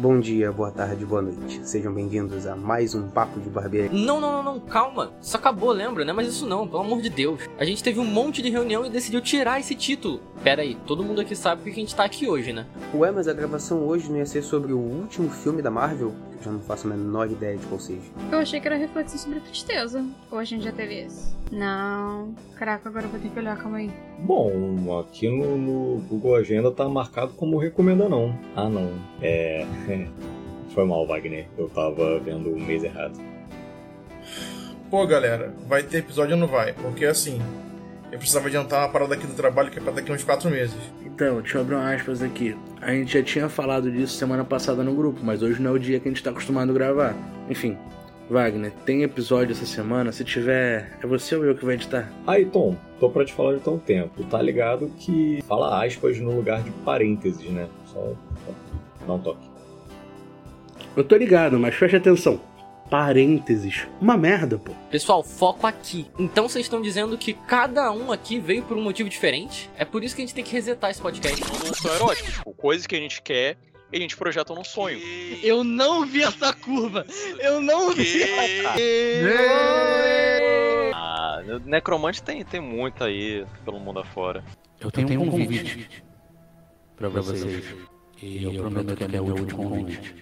Bom dia, boa tarde, boa noite. Sejam bem-vindos a mais um Papo de Barbearia. Não, não, não, não, calma. Isso acabou, lembra, né? Mas isso não, pelo amor de Deus. A gente teve um monte de reunião e decidiu tirar esse título. Pera aí, todo mundo aqui sabe porque a gente tá aqui hoje, né? Ué, mas a gravação hoje não ia ser sobre o último filme da Marvel? Eu já não faço a menor ideia de qual seja. Eu achei que era reflexão sobre tristeza. Ou a gente já teve esse? Não. Caraca, agora eu vou ter que olhar, calma aí. Bom, aqui no, no Google Agenda tá marcado como recomenda não. Ah, não. É. Foi mal, Wagner. Eu tava vendo o mês errado. Pô, galera, vai ter episódio ou não vai? Porque assim, eu precisava adiantar uma parada aqui do trabalho que é pra daqui a uns 4 meses. Então, deixa eu abrir uma aspas aqui. A gente já tinha falado disso semana passada no grupo, mas hoje não é o dia que a gente tá acostumado a gravar. Enfim, Wagner, tem episódio essa semana? Se tiver, é você ou eu que vai editar? Aí, Tom, tô pra te falar de tão tempo. Tá ligado que fala aspas no lugar de parênteses, né? Só dá um toque. Eu tô ligado, mas fecha atenção. Parênteses. Uma merda, pô. Pessoal, foco aqui. Então vocês estão dizendo que cada um aqui veio por um motivo diferente? É por isso que a gente tem que resetar esse podcast. Não são eróticos, tipo, coisas que a gente quer e a gente projeta num sonho. Eu não vi essa curva! Eu não vi! Ah, necromante tem, tem muito aí pelo mundo afora. Eu tenho, um convite, pra vocês. E eu prometo que é meu último convite.